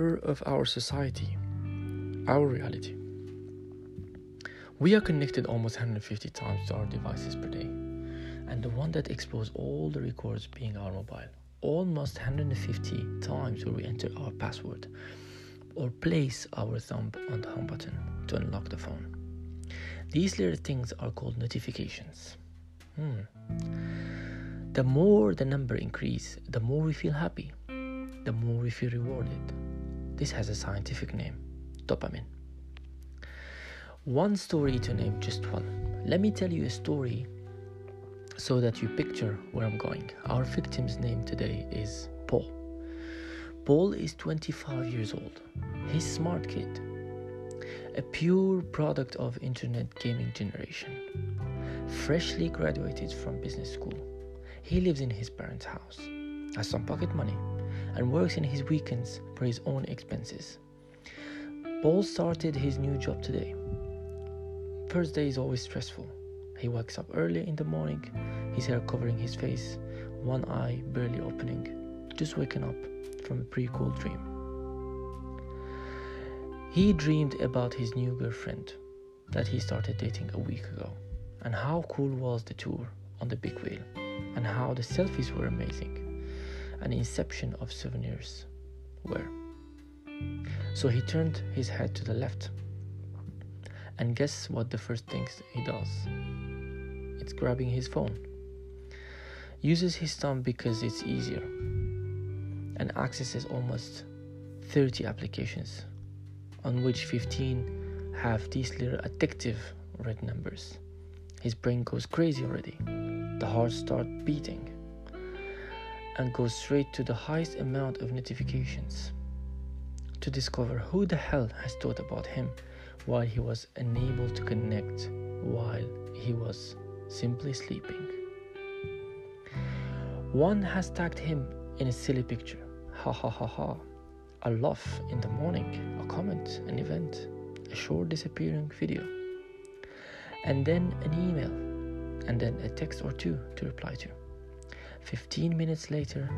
of our society, our reality. We are connected almost 150 times to our devices per day, and the one that explodes all the records being our mobile. Almost 150 times we enter our password or place our thumb on the home button to unlock the phone. These little things are called notifications. Hmm. The more the number increase, the more we feel happy, the more we feel rewarded. This has a scientific name, dopamine. One story to name just one. Let me tell you a story so that you picture where I'm going. Our victim's name today is Paul. Paul is 25 years old. He's smart kid. A pure product of internet gaming generation. Freshly graduated from business school. He lives in his parents' house, has some pocket money, and works in his weekends for his own expenses. Paul started his new job today. First day is always stressful. He wakes up early in the morning, his hair covering his face, one eye barely opening, just waking up from a pretty cool dream. He dreamed about his new girlfriend that he started dating a week ago, and how cool was the tour on the big wheel, and how the selfies were amazing, an inception of souvenirs were. So he turned his head to the left, and guess what the first thing he does? It's grabbing his phone. Uses his thumb because it's easier and accesses almost 30 applications, on which 15 have these little addictive red numbers. His brain goes crazy already. The heart starts beating and go straight to the highest amount of notifications to discover who the hell has thought about him while he was unable to connect while he was simply sleeping. One has tagged him in a silly picture Ha ha ha ha. A laugh in the morning, a comment, an event, a short disappearing video, and then an email, and then a text or two to reply to. 15 minutes later,